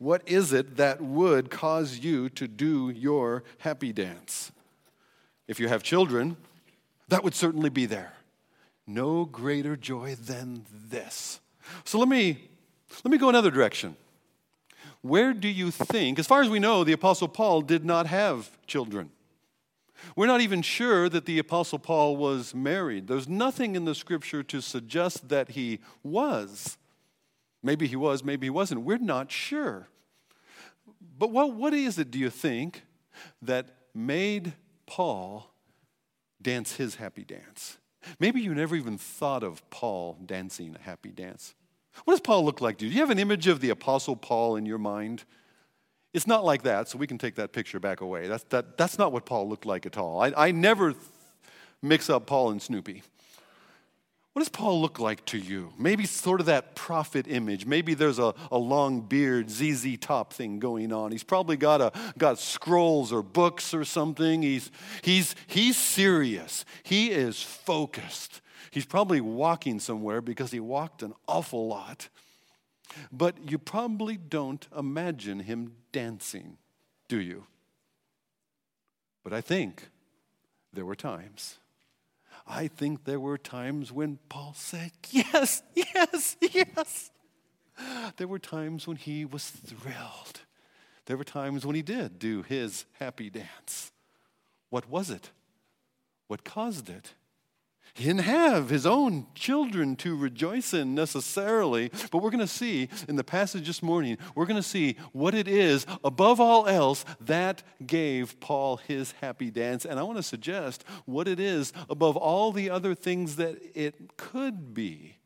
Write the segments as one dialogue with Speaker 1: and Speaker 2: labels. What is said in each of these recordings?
Speaker 1: What is it that would cause you to do your happy dance? If you have children, that would certainly be there. No greater joy than this. So let me let me go another direction. Where do you think, as far as we know, the Apostle Paul did not have children? We're not even sure that the Apostle Paul was married. There's nothing in the scripture to suggest that he was. Maybe he was, maybe he wasn't. We're not sure. But what, what is it, do you think, that made Paul dance his happy dance? Maybe you never even thought of Paul dancing a happy dance. What does Paul look like to you? Do you have an image of the Apostle Paul in your mind? It's not like that, so we can take that picture back away. That's, that, that's not what Paul looked like at all. I, I never th- mix up Paul and Snoopy. What does Paul look like to you? Maybe sort of that prophet image. Maybe there's a, a long beard, ZZ top thing going on. He's probably got, a, got scrolls or books or something. He's, he's, he's serious, he is focused. He's probably walking somewhere because he walked an awful lot. But you probably don't imagine him dancing, do you? But I think there were times. I think there were times when Paul said, Yes, yes, yes. There were times when he was thrilled. There were times when he did do his happy dance. What was it? What caused it? He didn't have his own children to rejoice in necessarily, but we're going to see in the passage this morning, we're going to see what it is, above all else, that gave Paul his happy dance. And I want to suggest what it is above all the other things that it could be.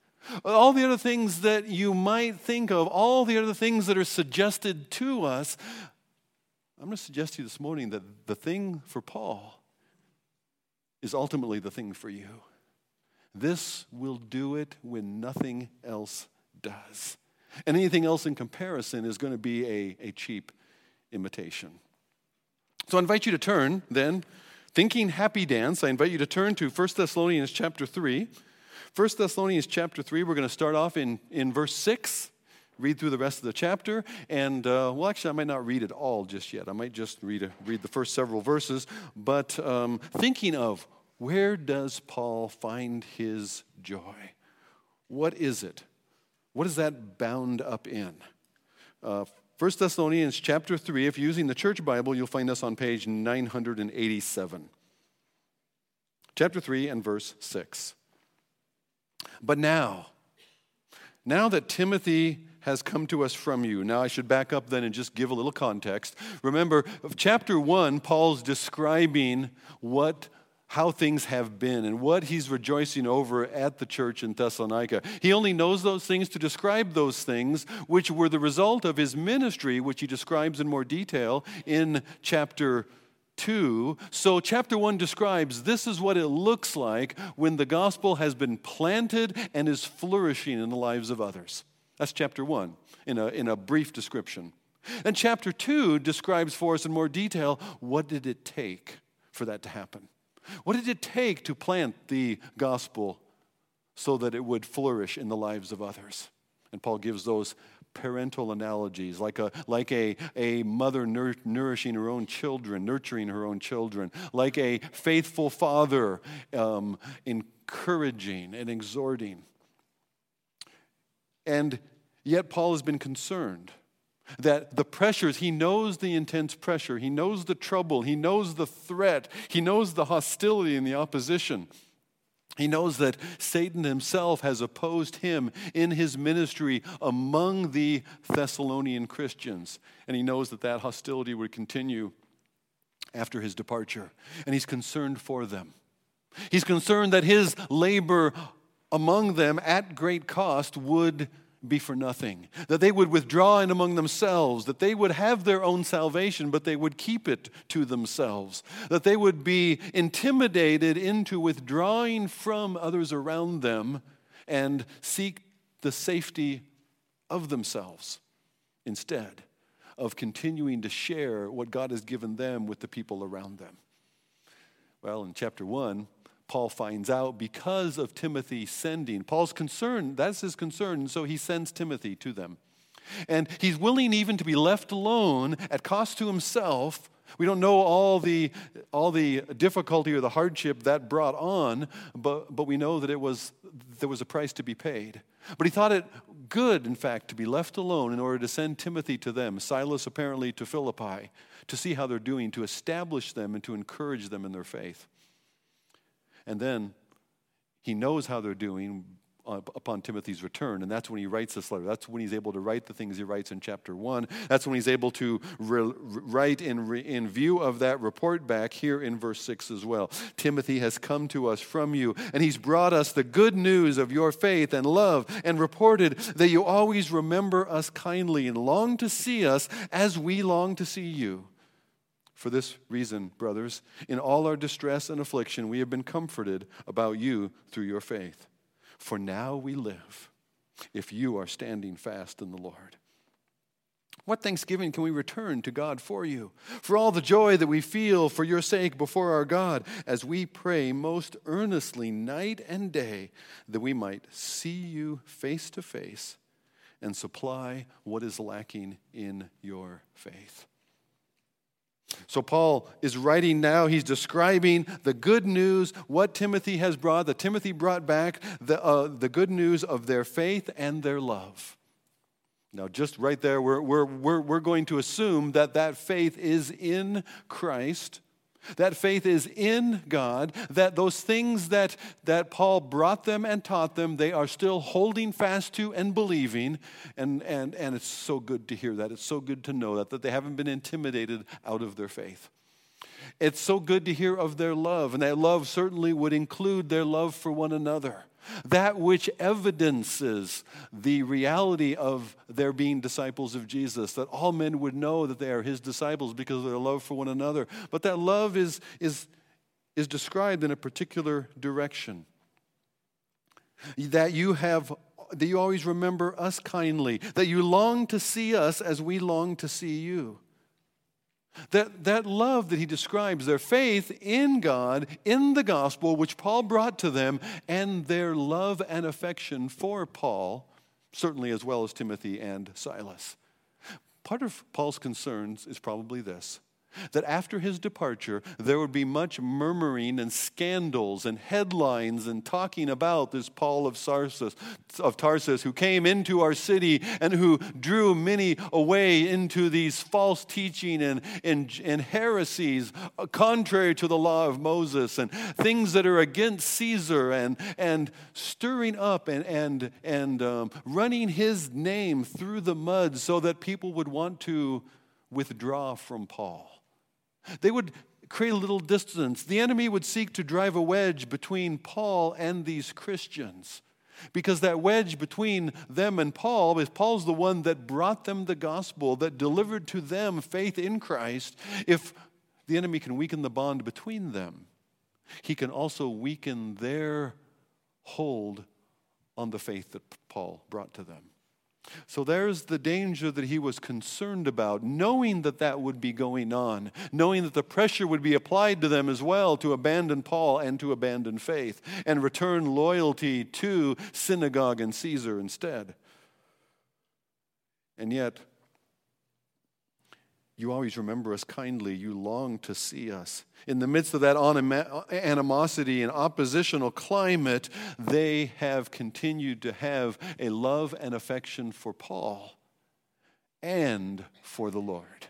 Speaker 1: All the other things that you might think of, all the other things that are suggested to us. I'm going to suggest to you this morning that the thing for Paul is ultimately the thing for you. This will do it when nothing else does. And anything else in comparison is going to be a, a cheap imitation. So I invite you to turn then, thinking happy dance, I invite you to turn to 1 Thessalonians chapter 3. 1 Thessalonians chapter 3, we're going to start off in, in verse 6 read through the rest of the chapter. And, uh, well, actually, I might not read it all just yet. I might just read, a, read the first several verses. But um, thinking of where does Paul find his joy? What is it? What is that bound up in? Uh, 1 Thessalonians chapter 3, if you're using the church Bible, you'll find us on page 987. Chapter 3 and verse 6. But now, now that Timothy has come to us from you. Now, I should back up then and just give a little context. Remember, chapter 1, Paul's describing what how things have been and what he's rejoicing over at the church in Thessalonica. He only knows those things to describe those things, which were the result of his ministry, which he describes in more detail in chapter 2. So, chapter 1 describes this is what it looks like when the gospel has been planted and is flourishing in the lives of others. That's chapter 1 in a, in a brief description. And chapter 2 describes for us in more detail what did it take for that to happen. What did it take to plant the gospel so that it would flourish in the lives of others? And Paul gives those parental analogies, like a, like a, a mother nur- nourishing her own children, nurturing her own children, like a faithful father um, encouraging and exhorting. And yet, Paul has been concerned that the pressures, he knows the intense pressure, he knows the trouble, he knows the threat, he knows the hostility and the opposition. He knows that Satan himself has opposed him in his ministry among the Thessalonian Christians. And he knows that that hostility would continue after his departure. And he's concerned for them. He's concerned that his labor among them at great cost would be for nothing, that they would withdraw in among themselves, that they would have their own salvation, but they would keep it to themselves, that they would be intimidated into withdrawing from others around them and seek the safety of themselves instead of continuing to share what God has given them with the people around them. Well, in chapter 1, Paul finds out because of Timothy sending. Paul's concern, that's his concern, and so he sends Timothy to them. And he's willing even to be left alone at cost to himself. We don't know all the, all the difficulty or the hardship that brought on, but, but we know that it was, there was a price to be paid. But he thought it good, in fact, to be left alone in order to send Timothy to them, Silas apparently to Philippi, to see how they're doing, to establish them and to encourage them in their faith. And then he knows how they're doing uh, upon Timothy's return. And that's when he writes this letter. That's when he's able to write the things he writes in chapter one. That's when he's able to re- write in, re- in view of that report back here in verse six as well. Timothy has come to us from you, and he's brought us the good news of your faith and love, and reported that you always remember us kindly and long to see us as we long to see you. For this reason, brothers, in all our distress and affliction, we have been comforted about you through your faith. For now we live if you are standing fast in the Lord. What thanksgiving can we return to God for you? For all the joy that we feel for your sake before our God, as we pray most earnestly night and day that we might see you face to face and supply what is lacking in your faith. So, Paul is writing now, he's describing the good news, what Timothy has brought, that Timothy brought back, the, uh, the good news of their faith and their love. Now, just right there, we're, we're, we're, we're going to assume that that faith is in Christ that faith is in God, that those things that, that Paul brought them and taught them, they are still holding fast to and believing. And, and, and it's so good to hear that. It's so good to know that, that they haven't been intimidated out of their faith. It's so good to hear of their love, and that love certainly would include their love for one another that which evidences the reality of their being disciples of Jesus, that all men would know that they are his disciples because of their love for one another. But that love is, is, is described in a particular direction. That you have that you always remember us kindly, that you long to see us as we long to see you. That, that love that he describes, their faith in God, in the gospel, which Paul brought to them, and their love and affection for Paul, certainly as well as Timothy and Silas. Part of Paul's concerns is probably this that after his departure, there would be much murmuring and scandals and headlines and talking about this Paul of Tarsus, of Tarsus who came into our city and who drew many away into these false teaching and, and, and heresies uh, contrary to the law of Moses and things that are against Caesar and, and stirring up and, and, and um, running his name through the mud so that people would want to withdraw from Paul. They would create a little distance. The enemy would seek to drive a wedge between Paul and these Christians. Because that wedge between them and Paul is Paul's the one that brought them the gospel, that delivered to them faith in Christ. If the enemy can weaken the bond between them, he can also weaken their hold on the faith that Paul brought to them. So there's the danger that he was concerned about, knowing that that would be going on, knowing that the pressure would be applied to them as well to abandon Paul and to abandon faith and return loyalty to synagogue and Caesar instead. And yet, you always remember us kindly. You long to see us. In the midst of that animosity and oppositional climate, they have continued to have a love and affection for Paul and for the Lord.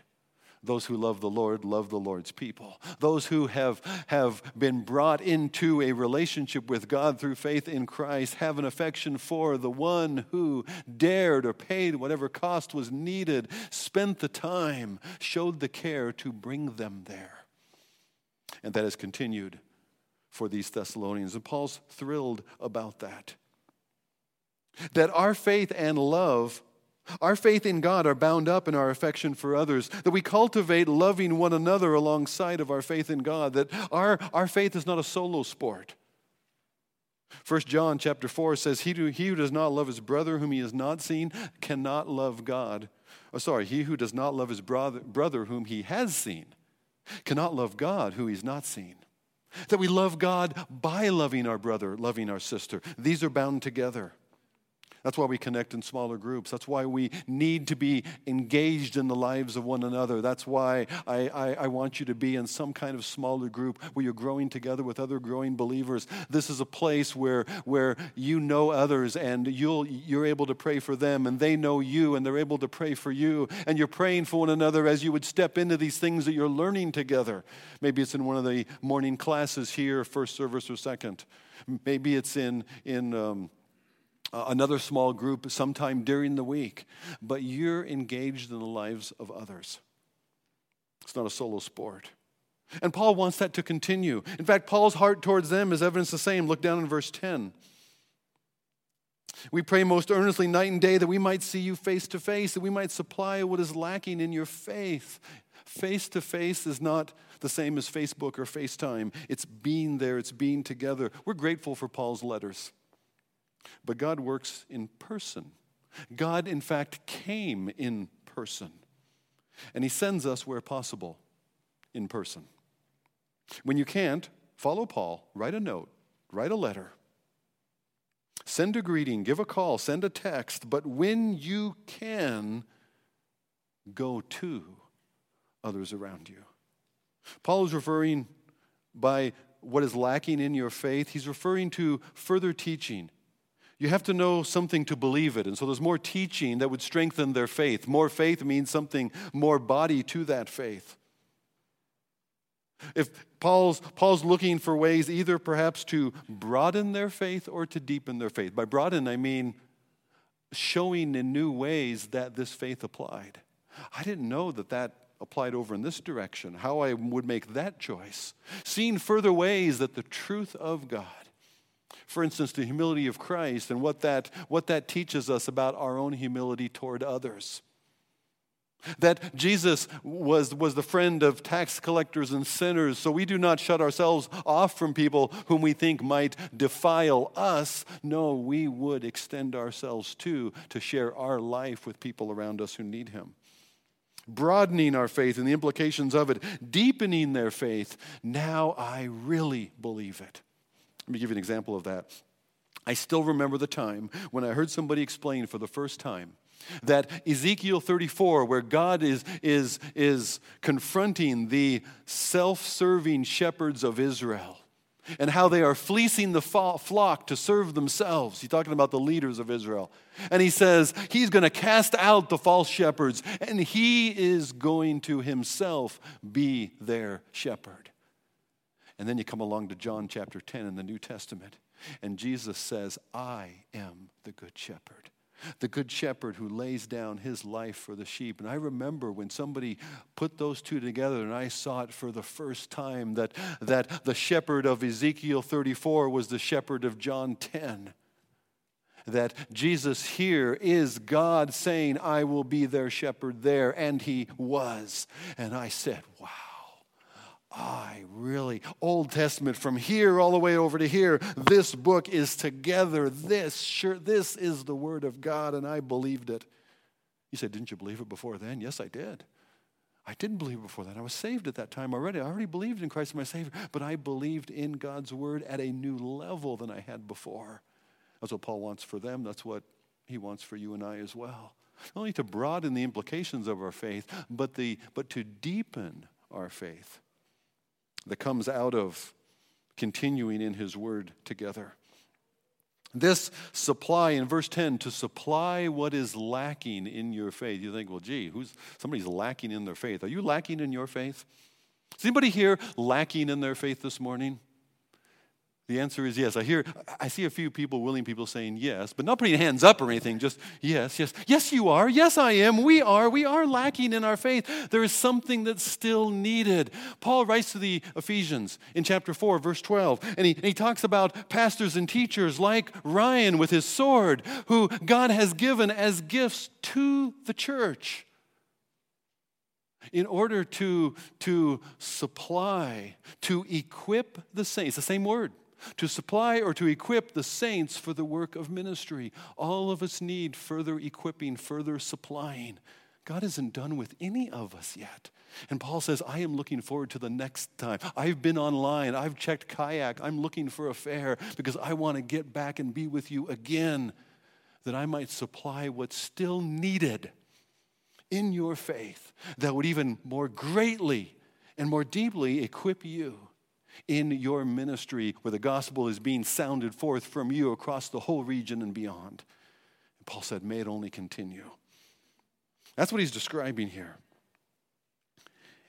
Speaker 1: Those who love the Lord love the Lord's people. Those who have, have been brought into a relationship with God through faith in Christ have an affection for the one who dared or paid whatever cost was needed, spent the time, showed the care to bring them there. And that has continued for these Thessalonians. And Paul's thrilled about that. That our faith and love our faith in God are bound up in our affection for others, that we cultivate loving one another alongside of our faith in God, that our, our faith is not a solo sport. 1 John chapter 4 says, he who, he who does not love his brother whom he has not seen cannot love God. Oh, sorry, he who does not love his brother, brother whom he has seen cannot love God who he's not seen. That we love God by loving our brother, loving our sister. These are bound together. That's why we connect in smaller groups. That's why we need to be engaged in the lives of one another. That's why I, I, I, want you to be in some kind of smaller group where you're growing together with other growing believers. This is a place where, where you know others and you'll, you're able to pray for them and they know you and they're able to pray for you. And you're praying for one another as you would step into these things that you're learning together. Maybe it's in one of the morning classes here, first service or second. Maybe it's in, in um, another small group sometime during the week, but you're engaged in the lives of others. It's not a solo sport. And Paul wants that to continue. In fact, Paul's heart towards them is evidence the same. Look down in verse 10. We pray most earnestly night and day that we might see you face to face, that we might supply what is lacking in your faith. Face to face is not the same as Facebook or FaceTime. It's being there, it's being together. We're grateful for Paul's letters. But God works in person. God, in fact, came in person. And He sends us where possible in person. When you can't, follow Paul, write a note, write a letter, send a greeting, give a call, send a text, but when you can, go to others around you. Paul is referring by what is lacking in your faith, he's referring to further teaching you have to know something to believe it. And so there's more teaching that would strengthen their faith. More faith means something more body to that faith. If Paul's, Paul's looking for ways either perhaps to broaden their faith or to deepen their faith. By broaden, I mean showing in new ways that this faith applied. I didn't know that that applied over in this direction, how I would make that choice. Seeing further ways that the truth of God for instance, the humility of Christ and what that, what that teaches us about our own humility toward others. That Jesus was, was the friend of tax collectors and sinners, so we do not shut ourselves off from people whom we think might defile us. No, we would extend ourselves to to share our life with people around us who need Him. Broadening our faith and the implications of it, deepening their faith. Now I really believe it. Let me give you an example of that. I still remember the time when I heard somebody explain for the first time that Ezekiel 34, where God is, is, is confronting the self serving shepherds of Israel and how they are fleecing the flock to serve themselves. He's talking about the leaders of Israel. And he says he's going to cast out the false shepherds and he is going to himself be their shepherd. And then you come along to John chapter 10 in the New Testament, and Jesus says, I am the good shepherd. The good shepherd who lays down his life for the sheep. And I remember when somebody put those two together and I saw it for the first time that, that the shepherd of Ezekiel 34 was the shepherd of John 10 that Jesus here is God saying, I will be their shepherd there. And he was. And I said, wow. I really, Old Testament from here all the way over to here, this book is together. This, sure, this is the Word of God, and I believed it. You said, Didn't you believe it before then? Yes, I did. I didn't believe before that. I was saved at that time already. I already believed in Christ my Savior, but I believed in God's Word at a new level than I had before. That's what Paul wants for them. That's what he wants for you and I as well. Not only to broaden the implications of our faith, but, the, but to deepen our faith that comes out of continuing in His Word together. This supply in verse 10 to supply what is lacking in your faith. You think, well, gee, who's somebody's lacking in their faith? Are you lacking in your faith? Is anybody here lacking in their faith this morning? The answer is yes. I hear, I see a few people, willing people saying yes, but not putting hands up or anything, just yes, yes. Yes, you are. Yes, I am. We are. We are lacking in our faith. There is something that's still needed. Paul writes to the Ephesians in chapter 4, verse 12, and he, and he talks about pastors and teachers like Ryan with his sword, who God has given as gifts to the church in order to, to supply, to equip the saints, the same word to supply or to equip the saints for the work of ministry. All of us need further equipping, further supplying. God isn't done with any of us yet. And Paul says, I am looking forward to the next time. I've been online, I've checked kayak, I'm looking for a fare because I want to get back and be with you again. that I might supply what's still needed in your faith that would even more greatly and more deeply equip you in your ministry where the gospel is being sounded forth from you across the whole region and beyond. And Paul said, May it only continue. That's what he's describing here.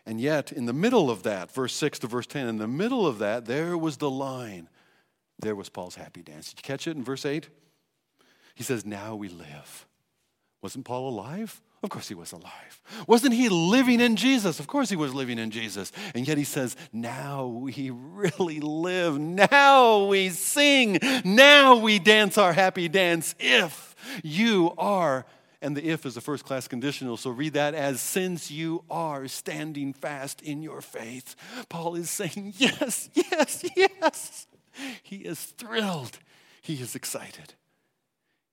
Speaker 1: And yet, in the middle of that, verse 6 to verse 10, in the middle of that, there was the line. There was Paul's happy dance. Did you catch it in verse 8? He says, Now we live. Wasn't Paul alive? Of course he was alive. Wasn't he living in Jesus? Of course he was living in Jesus. And yet he says, Now we really live. Now we sing. Now we dance our happy dance if you are and the if is a first class conditional, so read that as since you are standing fast in your faith. Paul is saying, Yes, yes, yes. He is thrilled, he is excited.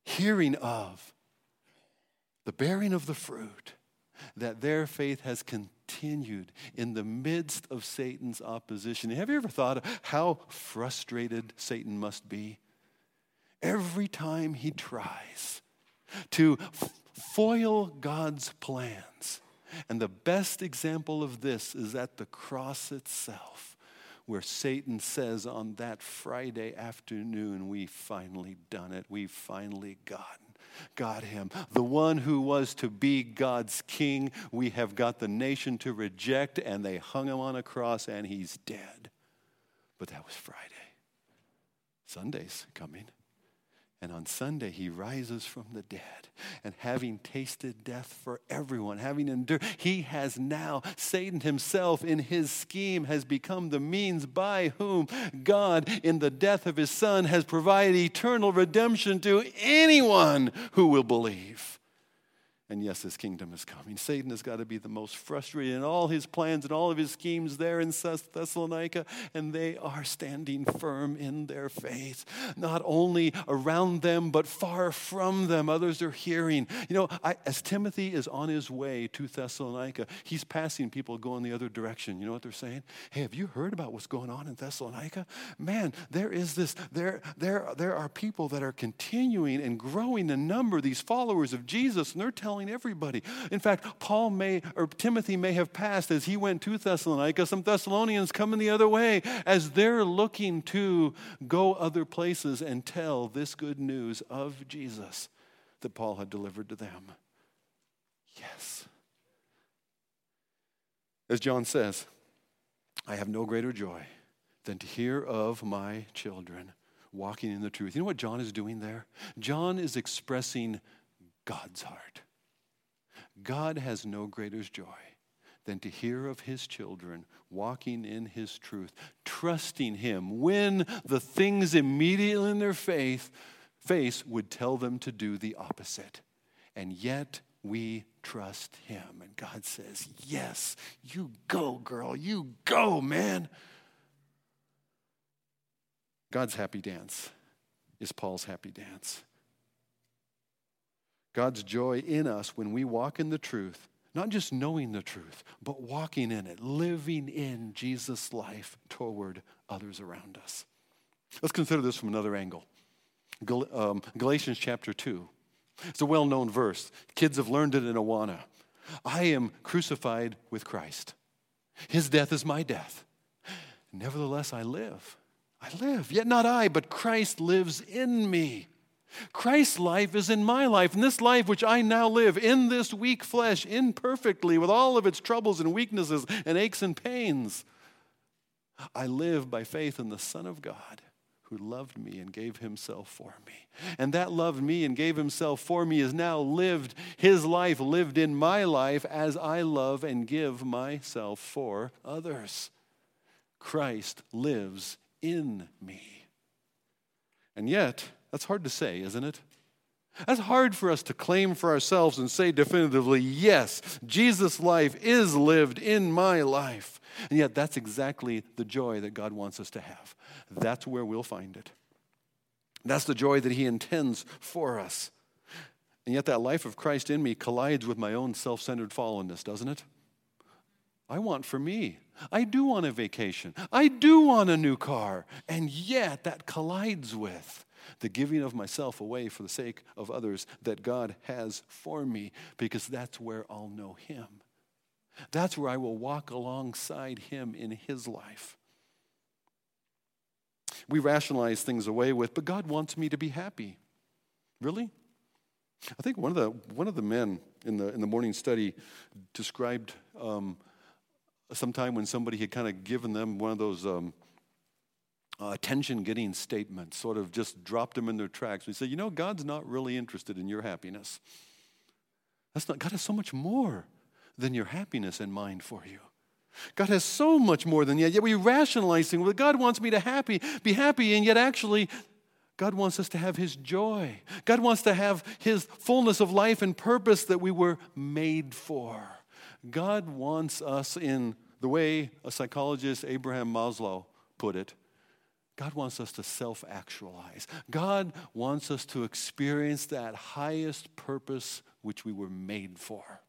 Speaker 1: Hearing of the bearing of the fruit, that their faith has continued in the midst of Satan's opposition. Have you ever thought of how frustrated Satan must be? Every time he tries to foil God's plans. And the best example of this is at the cross itself, where Satan says on that Friday afternoon, We've finally done it. We've finally gotten. Got him. The one who was to be God's king, we have got the nation to reject, and they hung him on a cross, and he's dead. But that was Friday. Sunday's coming. And on Sunday, he rises from the dead. And having tasted death for everyone, having endured, he has now, Satan himself in his scheme, has become the means by whom God, in the death of his son, has provided eternal redemption to anyone who will believe. And yes, his kingdom is coming. Satan has got to be the most frustrated in all his plans and all of his schemes there in Thessalonica, and they are standing firm in their faith. Not only around them, but far from them. Others are hearing. You know, I, as Timothy is on his way to Thessalonica, he's passing people going the other direction. You know what they're saying? Hey, have you heard about what's going on in Thessalonica? Man, there is this, there, there, there are people that are continuing and growing in number, these followers of Jesus, and they're telling telling everybody. In fact, Paul may, or Timothy may have passed as he went to Thessalonica, some Thessalonians coming the other way as they're looking to go other places and tell this good news of Jesus that Paul had delivered to them. Yes. As John says, I have no greater joy than to hear of my children walking in the truth. You know what John is doing there? John is expressing God's heart. God has no greater joy than to hear of his children walking in his truth, trusting him when the things immediately in their faith face would tell them to do the opposite. And yet we trust him. And God says, Yes, you go, girl. You go, man. God's happy dance is Paul's happy dance. God's joy in us when we walk in the truth, not just knowing the truth, but walking in it, living in Jesus' life toward others around us. Let's consider this from another angle. Gal- um, Galatians chapter 2. It's a well known verse. Kids have learned it in Awana. I am crucified with Christ. His death is my death. Nevertheless, I live. I live, yet not I, but Christ lives in me. Christ's life is in my life, and this life which I now live in this weak flesh, imperfectly, with all of its troubles and weaknesses and aches and pains. I live by faith in the Son of God who loved me and gave himself for me. And that loved me and gave himself for me is now lived, his life lived in my life as I love and give myself for others. Christ lives in me. And yet, that's hard to say, isn't it? That's hard for us to claim for ourselves and say definitively, yes, Jesus' life is lived in my life. And yet, that's exactly the joy that God wants us to have. That's where we'll find it. That's the joy that He intends for us. And yet, that life of Christ in me collides with my own self centered fallenness, doesn't it? I want for me. I do want a vacation. I do want a new car. And yet, that collides with the giving of myself away for the sake of others that God has for me, because that's where I'll know Him. That's where I will walk alongside Him in His life. We rationalize things away with, but God wants me to be happy. Really? I think one of the, one of the men in the, in the morning study described um, some time when somebody had kind of given them one of those um, uh, attention getting statements, sort of just dropped them in their tracks. We say, you know, God's not really interested in your happiness. That's not, God has so much more than your happiness in mind for you. God has so much more than that. Yet we rationalize things. Well, God wants me to happy, be happy, and yet actually, God wants us to have His joy. God wants to have His fullness of life and purpose that we were made for. God wants us in the way a psychologist, Abraham Maslow, put it. God wants us to self actualize. God wants us to experience that highest purpose which we were made for.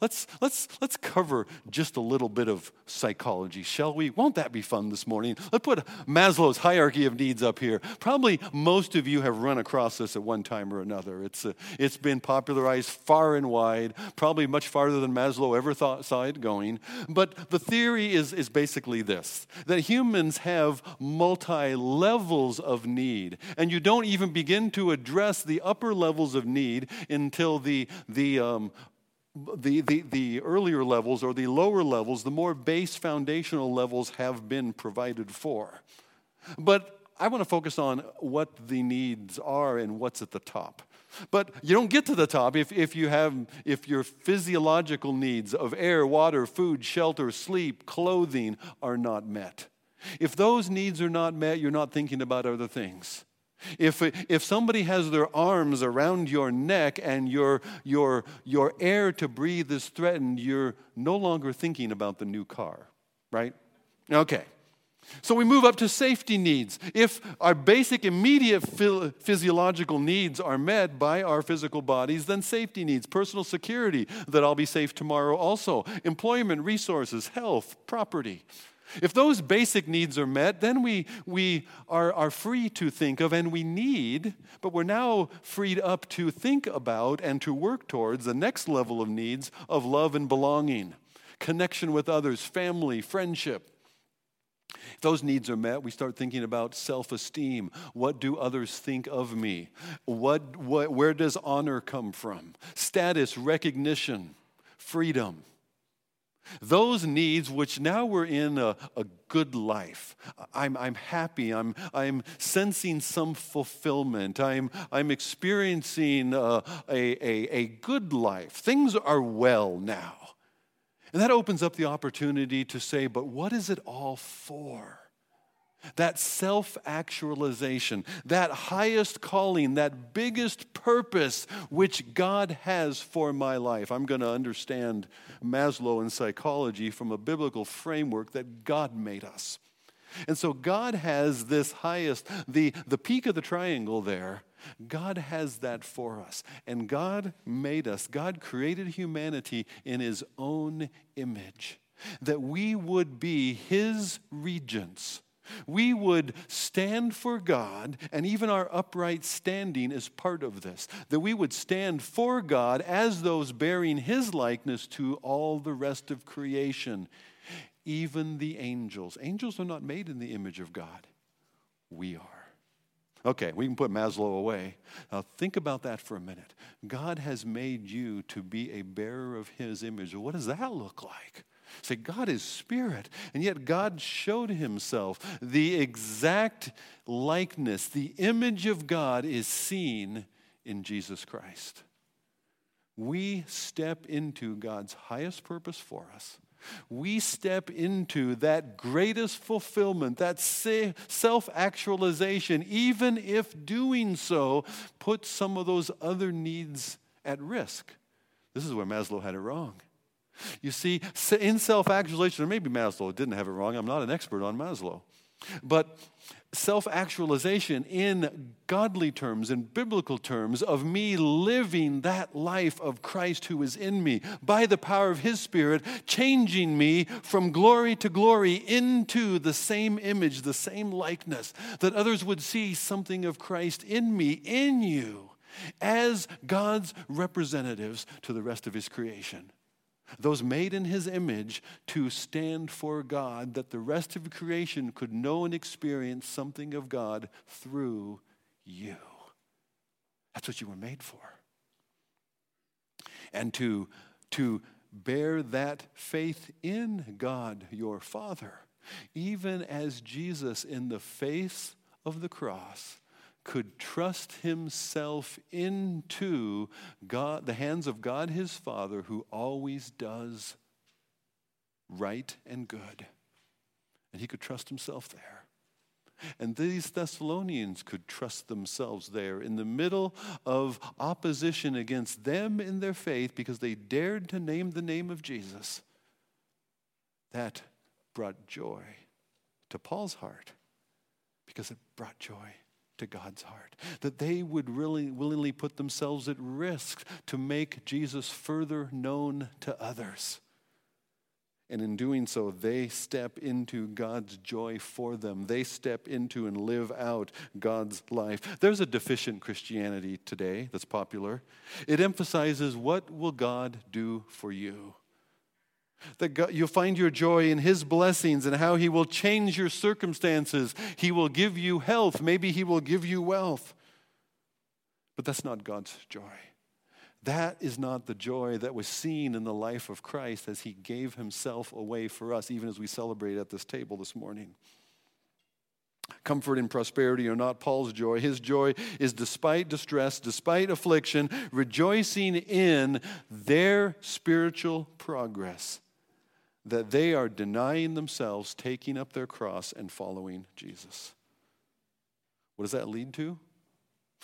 Speaker 1: Let's, let's, let's cover just a little bit of psychology, shall we? Won't that be fun this morning? Let's put Maslow's hierarchy of needs up here. Probably most of you have run across this at one time or another. It's, uh, it's been popularized far and wide, probably much farther than Maslow ever thought, saw it going. But the theory is, is basically this that humans have multi levels of need, and you don't even begin to address the upper levels of need until the, the um, the, the, the earlier levels or the lower levels, the more base foundational levels have been provided for. But I want to focus on what the needs are and what's at the top. But you don't get to the top if, if you have if your physiological needs of air, water, food, shelter, sleep, clothing are not met. If those needs are not met, you're not thinking about other things. If, if somebody has their arms around your neck and your, your, your air to breathe is threatened, you're no longer thinking about the new car, right? Okay. So we move up to safety needs. If our basic immediate physiological needs are met by our physical bodies, then safety needs, personal security, that I'll be safe tomorrow also, employment, resources, health, property. If those basic needs are met, then we, we are, are free to think of and we need, but we're now freed up to think about and to work towards the next level of needs of love and belonging, connection with others, family, friendship. If those needs are met, we start thinking about self esteem. What do others think of me? What, what, where does honor come from? Status, recognition, freedom. Those needs, which now we're in a, a good life. I'm, I'm happy. I'm, I'm sensing some fulfillment. I'm, I'm experiencing uh, a, a, a good life. Things are well now. And that opens up the opportunity to say, but what is it all for? That self actualization, that highest calling, that biggest purpose which God has for my life. I'm going to understand Maslow and psychology from a biblical framework that God made us. And so God has this highest, the, the peak of the triangle there. God has that for us. And God made us, God created humanity in His own image, that we would be His regents we would stand for God, and even our upright standing is part of this. That we would stand for God as those bearing His likeness to all the rest of creation, even the angels. Angels are not made in the image of God, we are. Okay, we can put Maslow away. Now, think about that for a minute. God has made you to be a bearer of His image. What does that look like? Say, God is spirit. And yet God showed himself. The exact likeness, the image of God is seen in Jesus Christ. We step into God's highest purpose for us. We step into that greatest fulfillment, that self actualization, even if doing so puts some of those other needs at risk. This is where Maslow had it wrong. You see, in self actualization, or maybe Maslow didn't have it wrong, I'm not an expert on Maslow. but self actualization in godly terms, in biblical terms, of me living that life of Christ who is in me by the power of His Spirit, changing me from glory to glory into the same image, the same likeness, that others would see something of Christ in me, in you, as God's representatives to the rest of His creation those made in his image to stand for God, that the rest of creation could know and experience something of God through you. That's what you were made for. And to, to bear that faith in God your Father, even as Jesus in the face of the cross could trust himself into God, the hands of God his Father, who always does right and good. And he could trust himself there. And these Thessalonians could trust themselves there in the middle of opposition against them in their faith because they dared to name the name of Jesus. That brought joy to Paul's heart because it brought joy to God's heart. That they would really willingly put themselves at risk to make Jesus further known to others. And in doing so, they step into God's joy for them. They step into and live out God's life. There's a deficient Christianity today that's popular. It emphasizes what will God do for you? That you'll find your joy in His blessings and how He will change your circumstances. He will give you health. Maybe He will give you wealth. But that's not God's joy. That is not the joy that was seen in the life of Christ as He gave Himself away for us, even as we celebrate at this table this morning. Comfort and prosperity are not Paul's joy. His joy is despite distress, despite affliction, rejoicing in their spiritual progress that they are denying themselves, taking up their cross, and following Jesus. What does that lead to?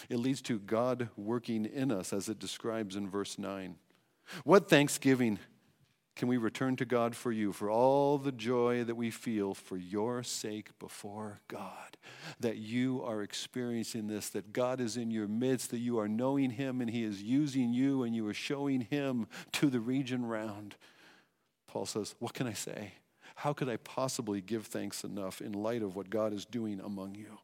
Speaker 1: It leads to God working in us, as it describes in verse 9. What thanksgiving can we return to God for you, for all the joy that we feel for your sake before God? That you are experiencing this, that God is in your midst, that you are knowing Him and He is using you and you are showing Him to the region round. Paul says, What can I say? How could I possibly give thanks enough in light of what God is doing among you?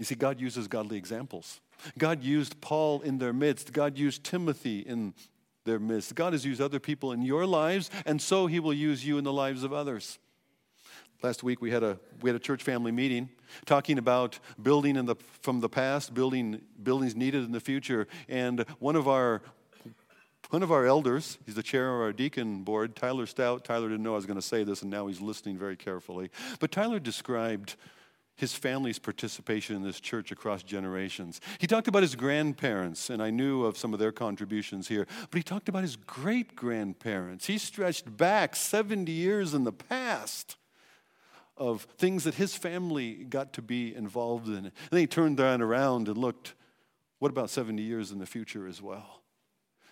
Speaker 1: You see, God uses godly examples. God used Paul in their midst. God used Timothy in their midst. God has used other people in your lives, and so he will use you in the lives of others. Last week we had a we had a church family meeting talking about building in the from the past, building buildings needed in the future. And one of our one of our elders, he's the chair of our deacon board, Tyler Stout. Tyler didn't know I was going to say this, and now he's listening very carefully. But Tyler described his family's participation in this church across generations. He talked about his grandparents, and I knew of some of their contributions here, but he talked about his great grandparents. He stretched back 70 years in the past of things that his family got to be involved in. And then he turned that around and looked, what about 70 years in the future as well?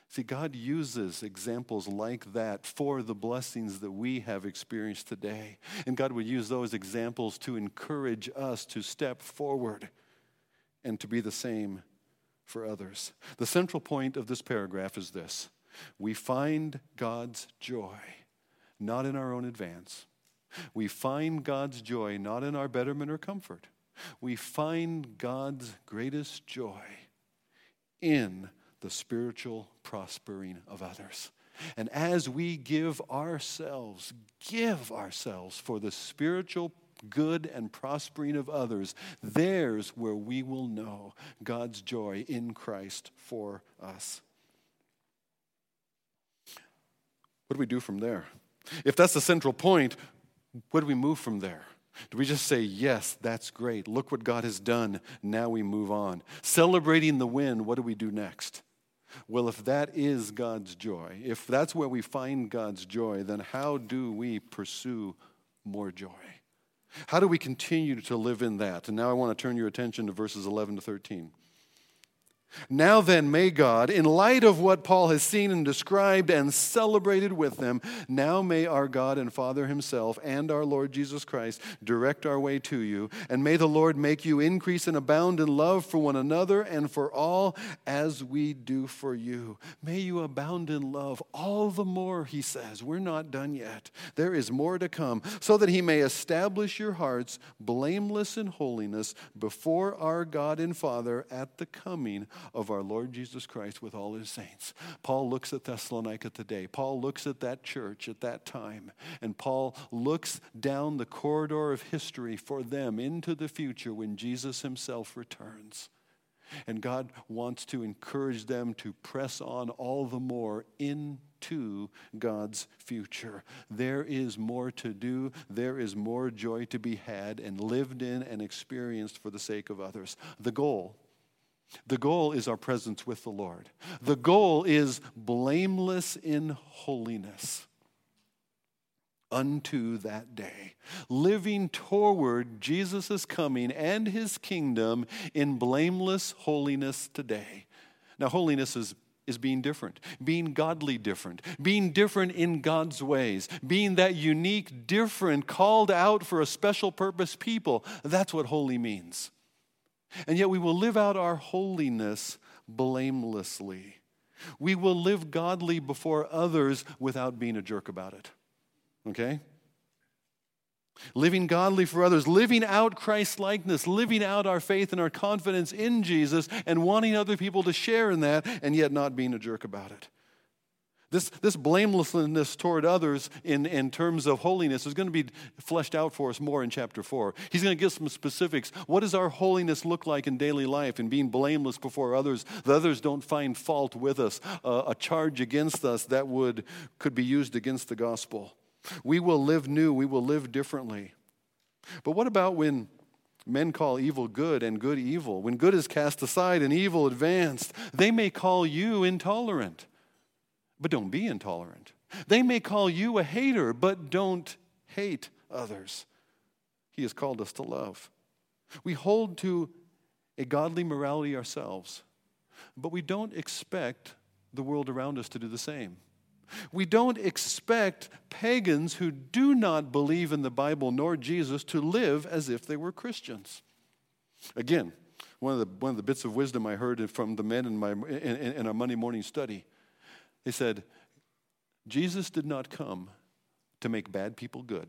Speaker 1: See, God uses examples like that for the blessings that we have experienced today. And God would use those examples to encourage us to step forward and to be the same for others. The central point of this paragraph is this we find God's joy not in our own advance. We find God's joy not in our betterment or comfort. We find God's greatest joy in the spiritual prospering of others. And as we give ourselves, give ourselves for the spiritual good and prospering of others, there's where we will know God's joy in Christ for us. What do we do from there? If that's the central point, what do we move from there? Do we just say, Yes, that's great. Look what God has done. Now we move on. Celebrating the win, what do we do next? Well, if that is God's joy, if that's where we find God's joy, then how do we pursue more joy? How do we continue to live in that? And now I want to turn your attention to verses 11 to 13. Now then, may God, in light of what Paul has seen and described and celebrated with them, now may our God and Father Himself and our Lord Jesus Christ direct our way to you. And may the Lord make you increase and abound in love for one another and for all as we do for you. May you abound in love all the more, He says. We're not done yet. There is more to come, so that He may establish your hearts blameless in holiness before our God and Father at the coming of our Lord Jesus Christ with all his saints. Paul looks at Thessalonica today. Paul looks at that church at that time. And Paul looks down the corridor of history for them into the future when Jesus himself returns. And God wants to encourage them to press on all the more into God's future. There is more to do, there is more joy to be had and lived in and experienced for the sake of others. The goal the goal is our presence with the Lord. The goal is blameless in holiness unto that day, living toward Jesus' coming and his kingdom in blameless holiness today. Now, holiness is, is being different, being godly different, being different in God's ways, being that unique, different, called out for a special purpose people. That's what holy means. And yet we will live out our holiness blamelessly. We will live godly before others without being a jerk about it. Okay? Living godly for others, living out Christ likeness, living out our faith and our confidence in Jesus, and wanting other people to share in that, and yet not being a jerk about it. This, this blamelessness toward others in, in terms of holiness is going to be fleshed out for us more in chapter 4. He's going to give some specifics. What does our holiness look like in daily life and being blameless before others? The others don't find fault with us, uh, a charge against us that would, could be used against the gospel. We will live new, we will live differently. But what about when men call evil good and good evil? When good is cast aside and evil advanced, they may call you intolerant. But don't be intolerant. They may call you a hater, but don't hate others. He has called us to love. We hold to a godly morality ourselves, but we don't expect the world around us to do the same. We don't expect pagans who do not believe in the Bible nor Jesus to live as if they were Christians. Again, one of the, one of the bits of wisdom I heard from the men in, my, in, in our Monday morning study they said, Jesus did not come to make bad people good.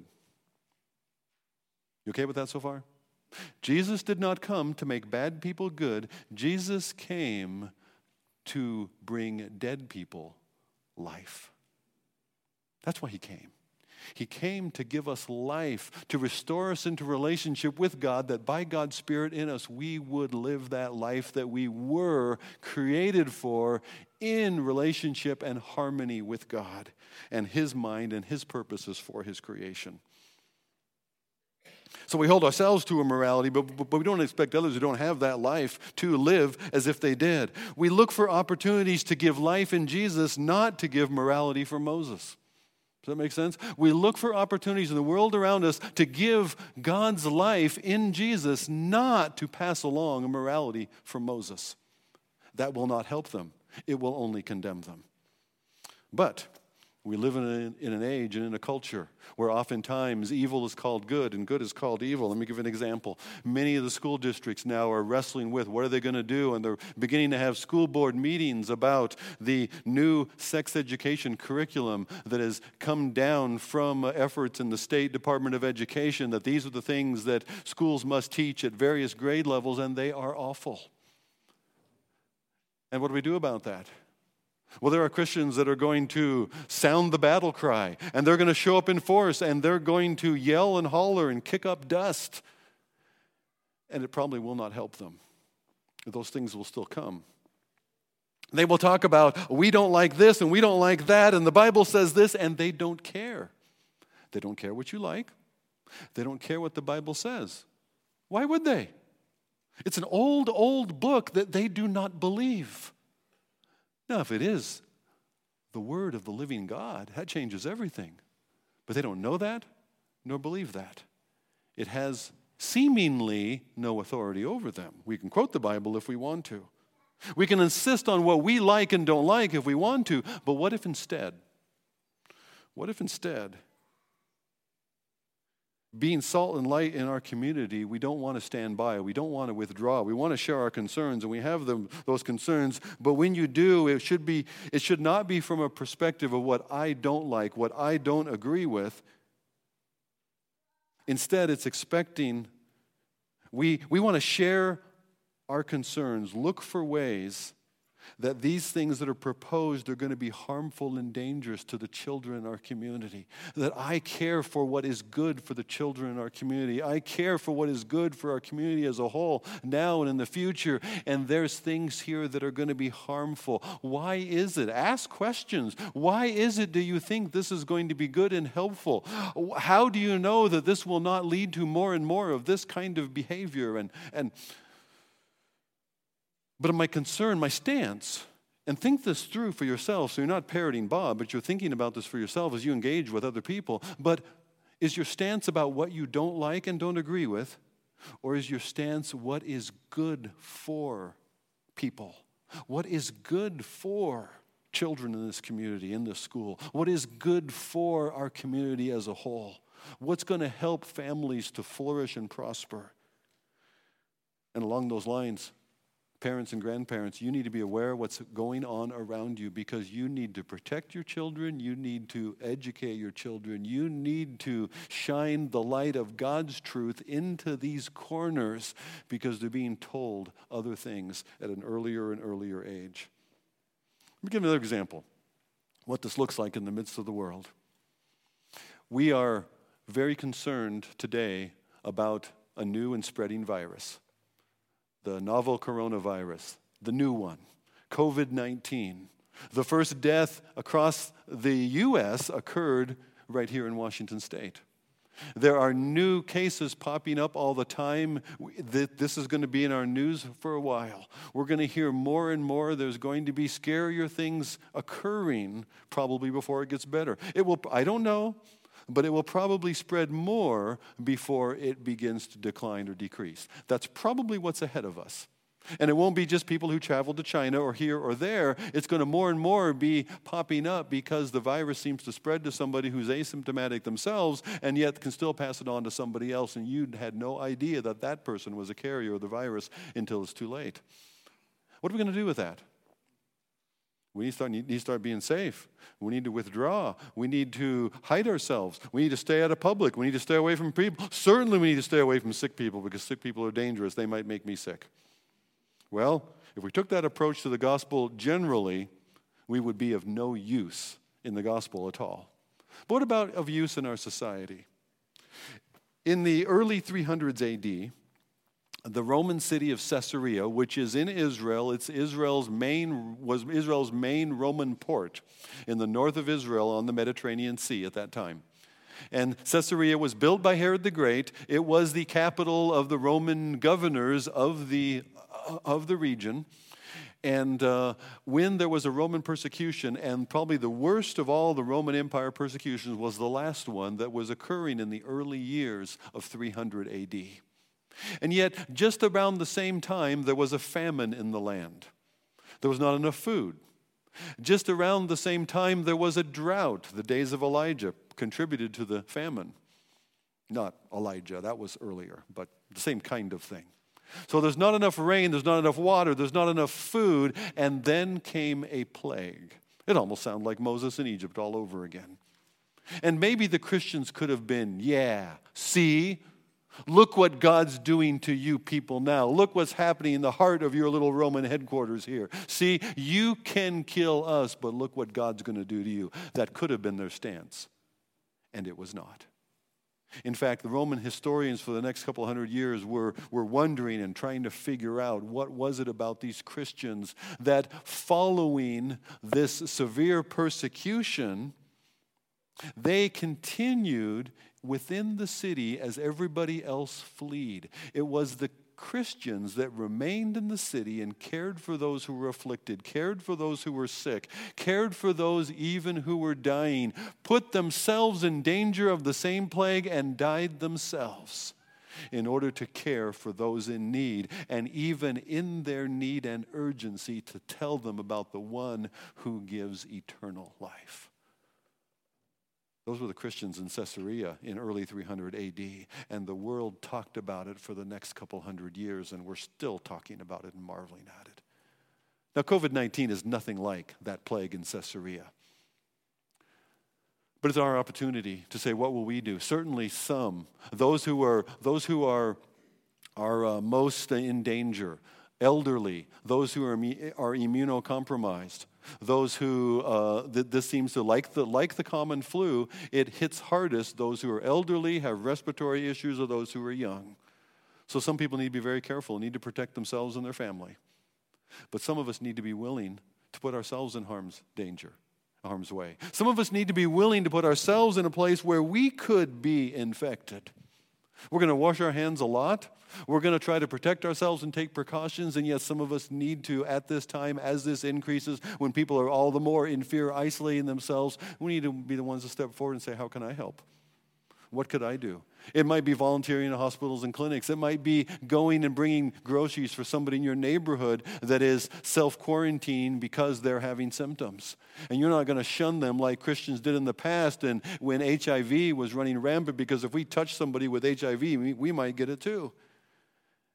Speaker 1: You okay with that so far? Jesus did not come to make bad people good. Jesus came to bring dead people life. That's why he came. He came to give us life, to restore us into relationship with God, that by God's Spirit in us, we would live that life that we were created for in relationship and harmony with God and His mind and His purposes for His creation. So we hold ourselves to a morality, but, but, we don't expect others who don't have that life to live as if they did. We look for opportunities to give life in Jesus, not to give morality for Moses. Does that make sense? We look for opportunities in the world around us to give God's life in Jesus, not to pass along a morality from Moses. That will not help them, it will only condemn them. But we live in, a, in an age and in a culture where oftentimes evil is called good and good is called evil. Let me give an example. Many of the school districts now are wrestling with what are they going to do, and they're beginning to have school board meetings about the new sex education curriculum that has come down from efforts in the State Department of Education that these are the things that schools must teach at various grade levels, and they are awful. And what do we do about that? Well, there are Christians that are going to sound the battle cry, and they're going to show up in force, and they're going to yell and holler and kick up dust. And it probably will not help them. Those things will still come. They will talk about, we don't like this and we don't like that, and the Bible says this, and they don't care. They don't care what you like, they don't care what the Bible says. Why would they? It's an old, old book that they do not believe. Now, if it is the word of the living God, that changes everything. But they don't know that nor believe that. It has seemingly no authority over them. We can quote the Bible if we want to. We can insist on what we like and don't like if we want to, but what if instead? What if instead, being salt and light in our community, we don't want to stand by, we don't want to withdraw, we want to share our concerns, and we have them, those concerns. But when you do, it should be, it should not be from a perspective of what I don't like, what I don't agree with. Instead, it's expecting we, we want to share our concerns, look for ways that these things that are proposed are going to be harmful and dangerous to the children in our community. That I care for what is good for the children in our community. I care for what is good for our community as a whole, now and in the future. And there's things here that are going to be harmful. Why is it? Ask questions. Why is it do you think this is going to be good and helpful? How do you know that this will not lead to more and more of this kind of behavior? And, and but my concern, my stance, and think this through for yourself so you're not parroting Bob, but you're thinking about this for yourself as you engage with other people. But is your stance about what you don't like and don't agree with? Or is your stance what is good for people? What is good for children in this community, in this school? What is good for our community as a whole? What's going to help families to flourish and prosper? And along those lines, parents and grandparents, you need to be aware of what's going on around you because you need to protect your children, you need to educate your children, you need to shine the light of God's truth into these corners because they're being told other things at an earlier and earlier age. Let me give another example what this looks like in the midst of the world. We are very concerned today about a new and spreading virus the novel coronavirus, the new one, COVID 19. The first death across the U.S. occurred right here in Washington state. There are new cases popping up all the time. This is going to be in our news for a while. We're going to hear more and more. There's going to be scarier things occurring probably before it gets better. It will, I don't know but it will probably spread more before it begins to decline or decrease. That's probably what's ahead of us. And it won't be just people who travel to China or here or there. It's going to more and more be popping up because the virus seems to spread to somebody who's asymptomatic themselves and yet can still pass it on to somebody else. And you had no idea that that person was a carrier of the virus until it's too late. What are we going to do with that? We need to, start, need to start being safe. We need to withdraw. We need to hide ourselves. We need to stay out of public. We need to stay away from people. Certainly, we need to stay away from sick people because sick people are dangerous. They might make me sick. Well, if we took that approach to the gospel generally, we would be of no use in the gospel at all. But what about of use in our society? In the early 300s AD, the Roman city of Caesarea, which is in Israel, it's Israel's main was Israel's main Roman port in the north of Israel on the Mediterranean Sea at that time. And Caesarea was built by Herod the Great. It was the capital of the Roman governors of the of the region. And uh, when there was a Roman persecution, and probably the worst of all the Roman Empire persecutions was the last one that was occurring in the early years of 300 AD. And yet, just around the same time, there was a famine in the land. There was not enough food. Just around the same time, there was a drought. The days of Elijah contributed to the famine. Not Elijah, that was earlier, but the same kind of thing. So there's not enough rain, there's not enough water, there's not enough food, and then came a plague. It almost sounded like Moses in Egypt all over again. And maybe the Christians could have been, yeah, see, Look what God's doing to you people now. Look what's happening in the heart of your little Roman headquarters here. See, you can kill us, but look what God's going to do to you. That could have been their stance, and it was not. In fact, the Roman historians for the next couple hundred years were, were wondering and trying to figure out what was it about these Christians that following this severe persecution, they continued within the city as everybody else fled. It was the Christians that remained in the city and cared for those who were afflicted, cared for those who were sick, cared for those even who were dying, put themselves in danger of the same plague, and died themselves. in order to care for those in need, and even in their need and urgency, to tell them about the one who gives eternal life. Those were the Christians in Caesarea in early 300 AD, and the world talked about it for the next couple hundred years, and we're still talking about it and marveling at it. Now, COVID 19 is nothing like that plague in Caesarea. But it's our opportunity to say, what will we do? Certainly, some, those who are, those who are, are uh, most in danger, elderly, those who are, are immunocompromised, those who, uh, th- this seems to, like the, like the common flu, it hits hardest those who are elderly, have respiratory issues, or those who are young. So some people need to be very careful, need to protect themselves and their family. But some of us need to be willing to put ourselves in harm's danger, harm's way. Some of us need to be willing to put ourselves in a place where we could be infected. We're going to wash our hands a lot. We're going to try to protect ourselves and take precautions. And yes, some of us need to, at this time, as this increases, when people are all the more in fear, isolating themselves, we need to be the ones to step forward and say, How can I help? What could I do? It might be volunteering in hospitals and clinics. It might be going and bringing groceries for somebody in your neighborhood that is self quarantined because they're having symptoms. And you're not going to shun them like Christians did in the past and when HIV was running rampant because if we touch somebody with HIV, we, we might get it too.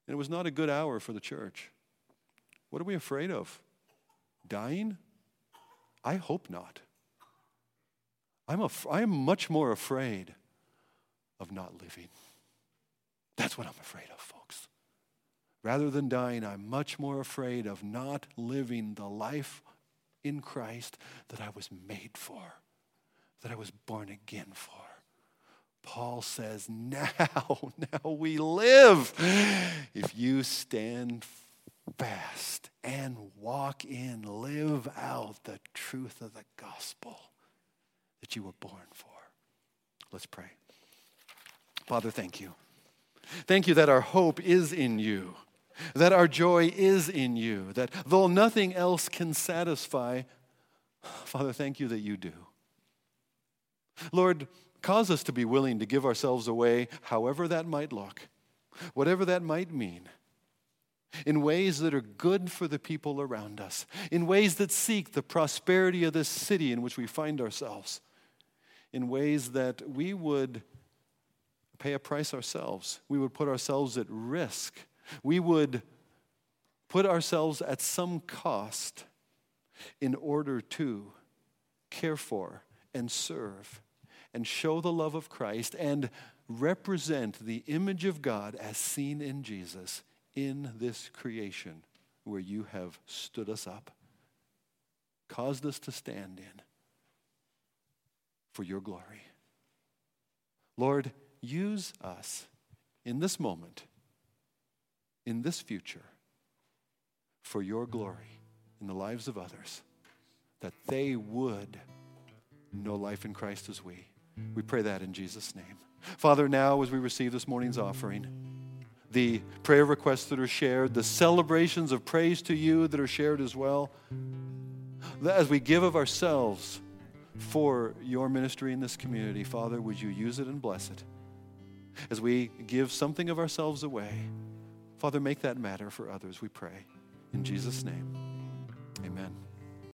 Speaker 1: And it was not a good hour for the church. What are we afraid of? Dying? I hope not. I'm, af- I'm much more afraid of not living. That's what I'm afraid of, folks. Rather than dying, I'm much more afraid of not living the life in Christ that I was made for, that I was born again for. Paul says, now, now we live. If you stand fast and walk in, live out the truth of the gospel that you were born for. Let's pray. Father, thank you. Thank you that our hope is in you, that our joy is in you, that though nothing else can satisfy, Father, thank you that you do. Lord, cause us to be willing to give ourselves away, however that might look, whatever that might mean, in ways that are good for the people around us, in ways that seek the prosperity of this city in which we find ourselves, in ways that we would pay a price ourselves. We would put ourselves at risk. We would put ourselves at some cost in order to care for and serve and show the love of Christ and represent the image of God as seen in Jesus in this creation where you have stood us up, caused us to stand in for your glory. Lord, use us in this moment, in this future, for your glory in the lives of others, that they would know life in Christ as we. We pray that in Jesus' name. Father, now as we receive this morning's offering, the prayer requests that are shared, the celebrations of praise to you that are shared as well, as we give of ourselves for your ministry in this community, Father, would you use it and bless it? As we give something of ourselves away, Father, make that matter for others, we pray. In Jesus' name, amen.